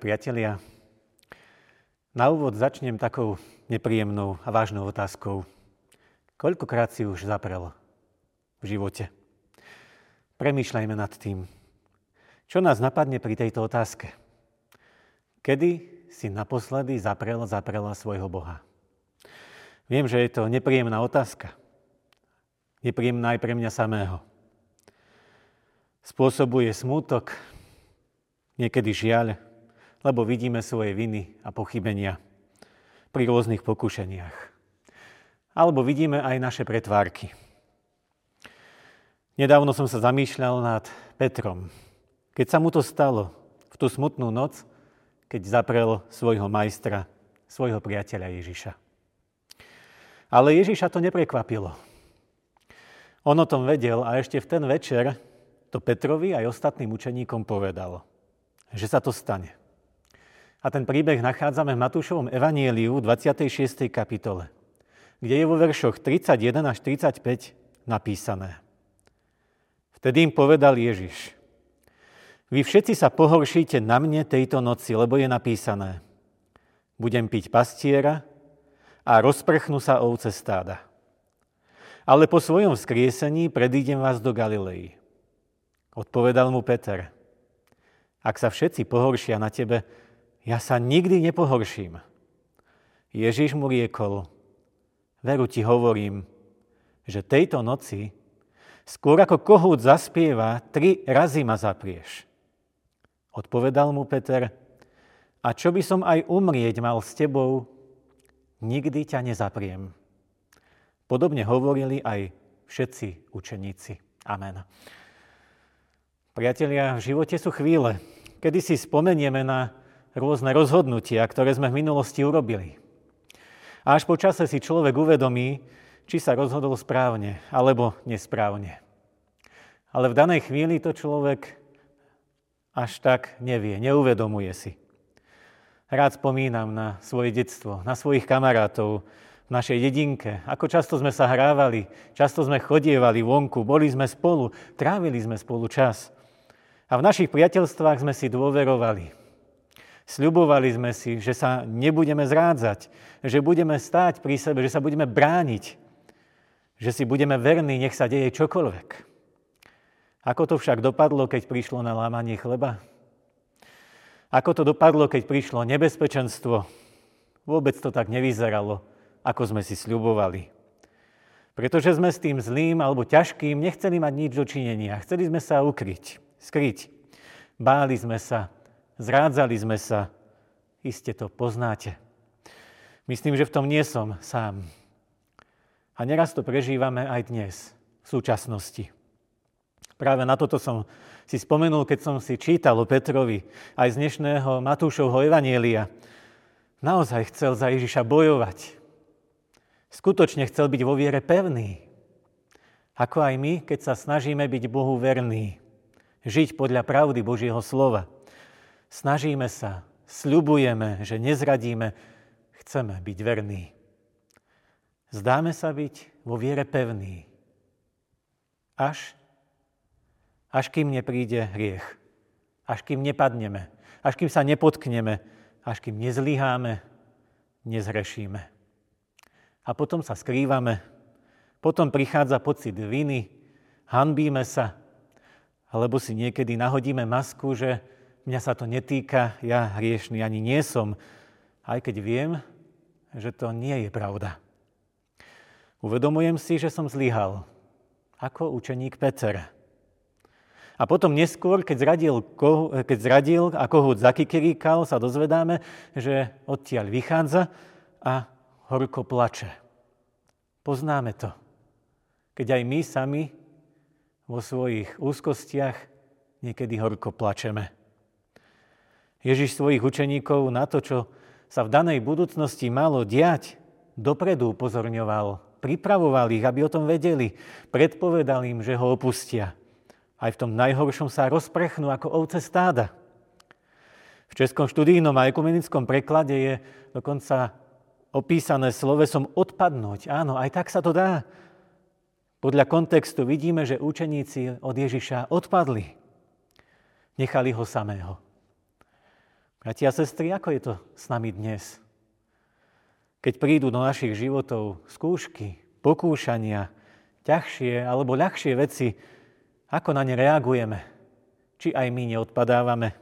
Priatelia, na úvod začnem takou nepríjemnou a vážnou otázkou. Koľkokrát si už zaprel v živote? Premýšľajme nad tým. Čo nás napadne pri tejto otázke? Kedy si naposledy zaprel, zaprela svojho Boha? Viem, že je to nepríjemná otázka. Nepríjemná aj pre mňa samého. Spôsobuje smútok, niekedy žiaľ, lebo vidíme svoje viny a pochybenia pri rôznych pokušeniach. Alebo vidíme aj naše pretvárky. Nedávno som sa zamýšľal nad Petrom. Keď sa mu to stalo v tú smutnú noc, keď zaprel svojho majstra, svojho priateľa Ježiša. Ale Ježiša to neprekvapilo. On o tom vedel a ešte v ten večer to Petrovi aj ostatným učeníkom povedal, že sa to stane. A ten príbeh nachádzame v Matúšovom evanieliu 26. kapitole, kde je vo veršoch 31 až 35 napísané. Vtedy im povedal Ježiš, vy všetci sa pohoršíte na mne tejto noci, lebo je napísané, budem piť pastiera a rozprchnú sa ovce stáda. Ale po svojom vzkriesení predídem vás do Galilei. Odpovedal mu Peter, ak sa všetci pohoršia na tebe, ja sa nikdy nepohorším. Ježiš mu riekol, veru ti hovorím, že tejto noci, skôr ako kohút zaspieva, tri razy ma zaprieš. Odpovedal mu Peter, a čo by som aj umrieť mal s tebou, nikdy ťa nezapriem. Podobne hovorili aj všetci učeníci. Amen. Priatelia, v živote sú chvíle, kedy si spomenieme na rôzne rozhodnutia, ktoré sme v minulosti urobili. A až po čase si človek uvedomí, či sa rozhodol správne alebo nesprávne. Ale v danej chvíli to človek až tak nevie, neuvedomuje si. Rád spomínam na svoje detstvo, na svojich kamarátov, v našej dedinke, ako často sme sa hrávali, často sme chodievali vonku, boli sme spolu, trávili sme spolu čas. A v našich priateľstvách sme si dôverovali. Sľubovali sme si, že sa nebudeme zrádzať, že budeme stáť pri sebe, že sa budeme brániť, že si budeme verní, nech sa deje čokoľvek. Ako to však dopadlo, keď prišlo na lámanie chleba? Ako to dopadlo, keď prišlo nebezpečenstvo? Vôbec to tak nevyzeralo, ako sme si sľubovali. Pretože sme s tým zlým alebo ťažkým nechceli mať nič dočinenia. Chceli sme sa ukryť, skryť. Báli sme sa, zrádzali sme sa. Iste to poznáte. Myslím, že v tom nie som sám. A neraz to prežívame aj dnes, v súčasnosti. Práve na toto som si spomenul, keď som si čítal o Petrovi aj z dnešného Matúšovho Evanielia. Naozaj chcel za Ježiša bojovať. Skutočne chcel byť vo viere pevný. Ako aj my, keď sa snažíme byť Bohu verní. Žiť podľa pravdy Božieho slova. Snažíme sa, sľubujeme, že nezradíme, chceme byť verní. Zdáme sa byť vo viere pevný. Až, až kým nepríde hriech. Až kým nepadneme. Až kým sa nepotkneme. Až kým nezlyháme, nezhrešíme. A potom sa skrývame. Potom prichádza pocit viny, hanbíme sa, alebo si niekedy nahodíme masku, že mňa sa to netýka, ja hriešný ani nie som, aj keď viem, že to nie je pravda. Uvedomujem si, že som zlyhal, ako učeník Peter. A potom neskôr, keď zradil, keď zradil a kohút zakikiríkal, sa dozvedáme, že odtiaľ vychádza a horko plače. Poznáme to. Keď aj my sami vo svojich úzkostiach niekedy horko plačeme. Ježiš svojich učeníkov na to, čo sa v danej budúcnosti malo diať, dopredu upozorňoval, pripravoval ich, aby o tom vedeli, predpovedal im, že ho opustia. Aj v tom najhoršom sa rozprechnú ako ovce stáda. V českom študijnom a ekumenickom preklade je dokonca opísané slovesom odpadnúť. Áno, aj tak sa to dá. Podľa kontextu vidíme, že učeníci od Ježiša odpadli. Nechali ho samého. Bratia a sestry, ako je to s nami dnes? Keď prídu do našich životov skúšky, pokúšania, ťažšie alebo ľahšie veci, ako na ne reagujeme? Či aj my neodpadávame?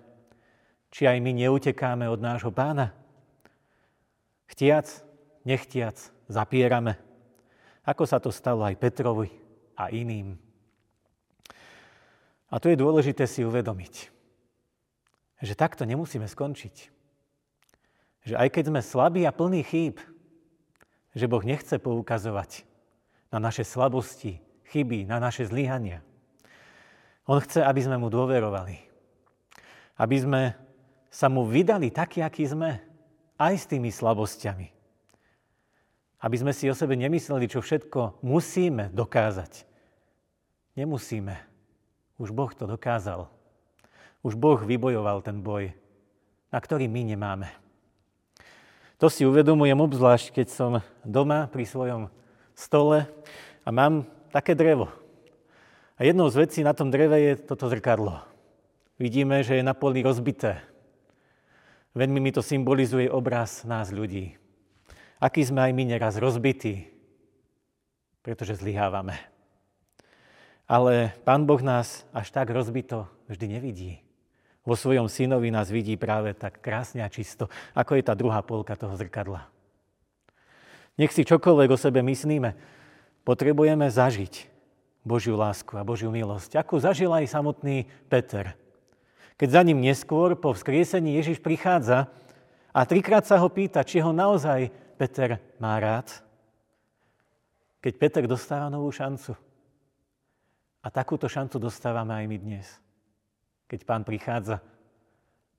Či aj my neutekáme od nášho pána? Chtiac, nechtiac, zapierame. Ako sa to stalo aj Petrovi a iným. A tu je dôležité si uvedomiť, že takto nemusíme skončiť. Že aj keď sme slabí a plní chýb, že Boh nechce poukazovať na naše slabosti, chyby, na naše zlyhania. On chce, aby sme mu dôverovali. Aby sme sa mu vydali takí, akí sme, aj s tými slabosťami. Aby sme si o sebe nemysleli, čo všetko musíme dokázať. Nemusíme. Už Boh to dokázal. Už Boh vybojoval ten boj, na ktorý my nemáme. To si uvedomujem obzvlášť, keď som doma pri svojom stole a mám také drevo. A jednou z vecí na tom dreve je toto zrkadlo. Vidíme, že je na poli rozbité. Veľmi mi to symbolizuje obraz nás ľudí. Aký sme aj my neraz rozbití, pretože zlyhávame. Ale Pán Boh nás až tak rozbito vždy nevidí vo svojom synovi nás vidí práve tak krásne a čisto, ako je tá druhá polka toho zrkadla. Nech si čokoľvek o sebe myslíme, potrebujeme zažiť Božiu lásku a Božiu milosť, ako zažil aj samotný Peter. Keď za ním neskôr po vzkriesení Ježiš prichádza a trikrát sa ho pýta, či ho naozaj Peter má rád, keď Peter dostáva novú šancu. A takúto šancu dostávame aj my dnes keď pán prichádza,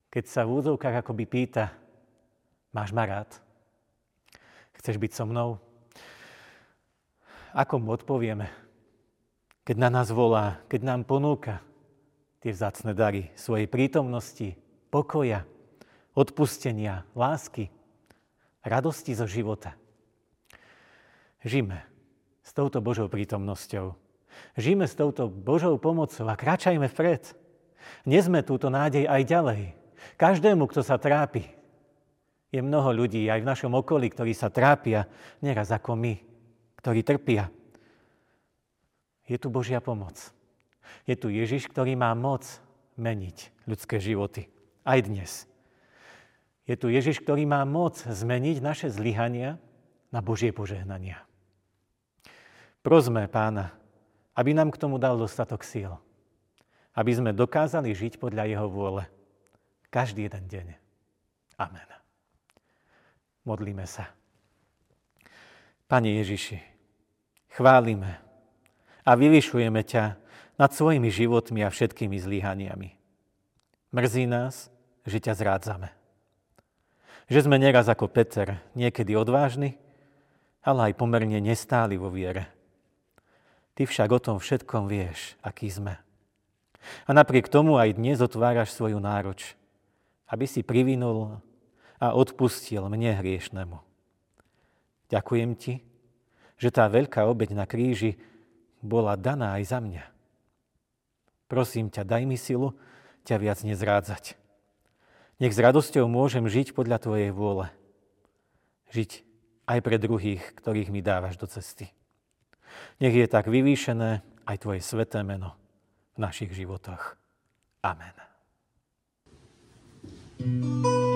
keď sa v úzovkách akoby pýta, máš ma rád? Chceš byť so mnou? Ako mu odpovieme, keď na nás volá, keď nám ponúka tie vzácne dary svojej prítomnosti, pokoja, odpustenia, lásky, radosti zo života. Žime s touto Božou prítomnosťou. Žime s touto Božou pomocou a kráčajme vpred. Nesme túto nádej aj ďalej. Každému, kto sa trápi, je mnoho ľudí aj v našom okolí, ktorí sa trápia, neraz ako my, ktorí trpia. Je tu Božia pomoc. Je tu Ježiš, ktorý má moc meniť ľudské životy. Aj dnes. Je tu Ježiš, ktorý má moc zmeniť naše zlyhania na Božie požehnania. Prosme pána, aby nám k tomu dal dostatok síl aby sme dokázali žiť podľa Jeho vôle. Každý jeden deň. Amen. Modlíme sa. Pane Ježiši, chválime a vyvyšujeme ťa nad svojimi životmi a všetkými zlyhaniami. Mrzí nás, že ťa zrádzame. Že sme neraz ako Peter niekedy odvážni, ale aj pomerne nestáli vo viere. Ty však o tom všetkom vieš, aký sme. A napriek tomu aj dnes otváraš svoju nároč, aby si privinul a odpustil mne hriešnemu. Ďakujem ti, že tá veľká obeď na kríži bola daná aj za mňa. Prosím ťa, daj mi silu ťa viac nezrádzať. Nech s radosťou môžem žiť podľa Tvojej vôle. Žiť aj pre druhých, ktorých mi dávaš do cesty. Nech je tak vyvýšené aj Tvoje sveté meno našich životoch. Amen. thank you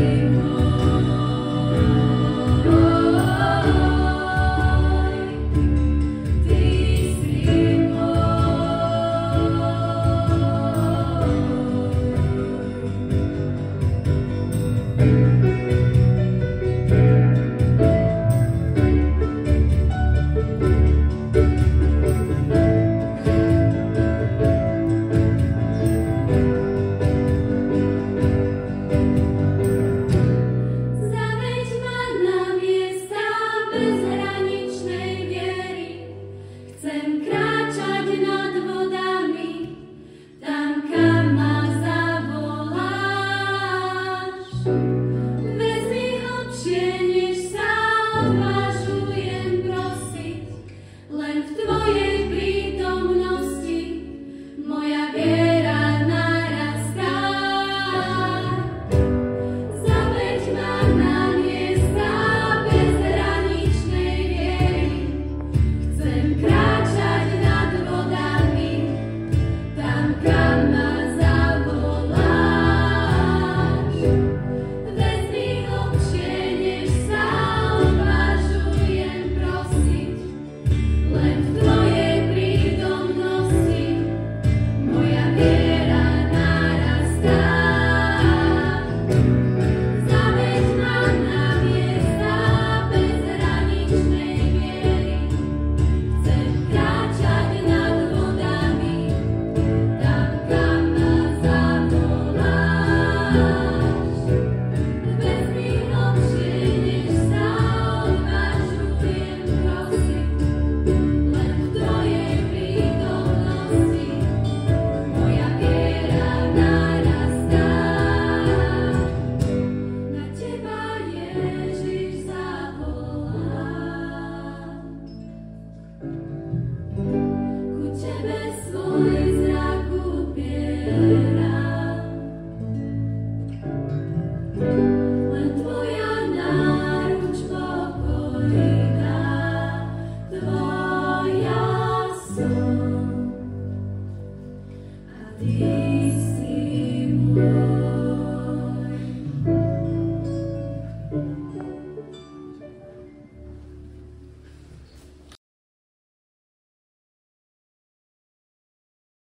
away.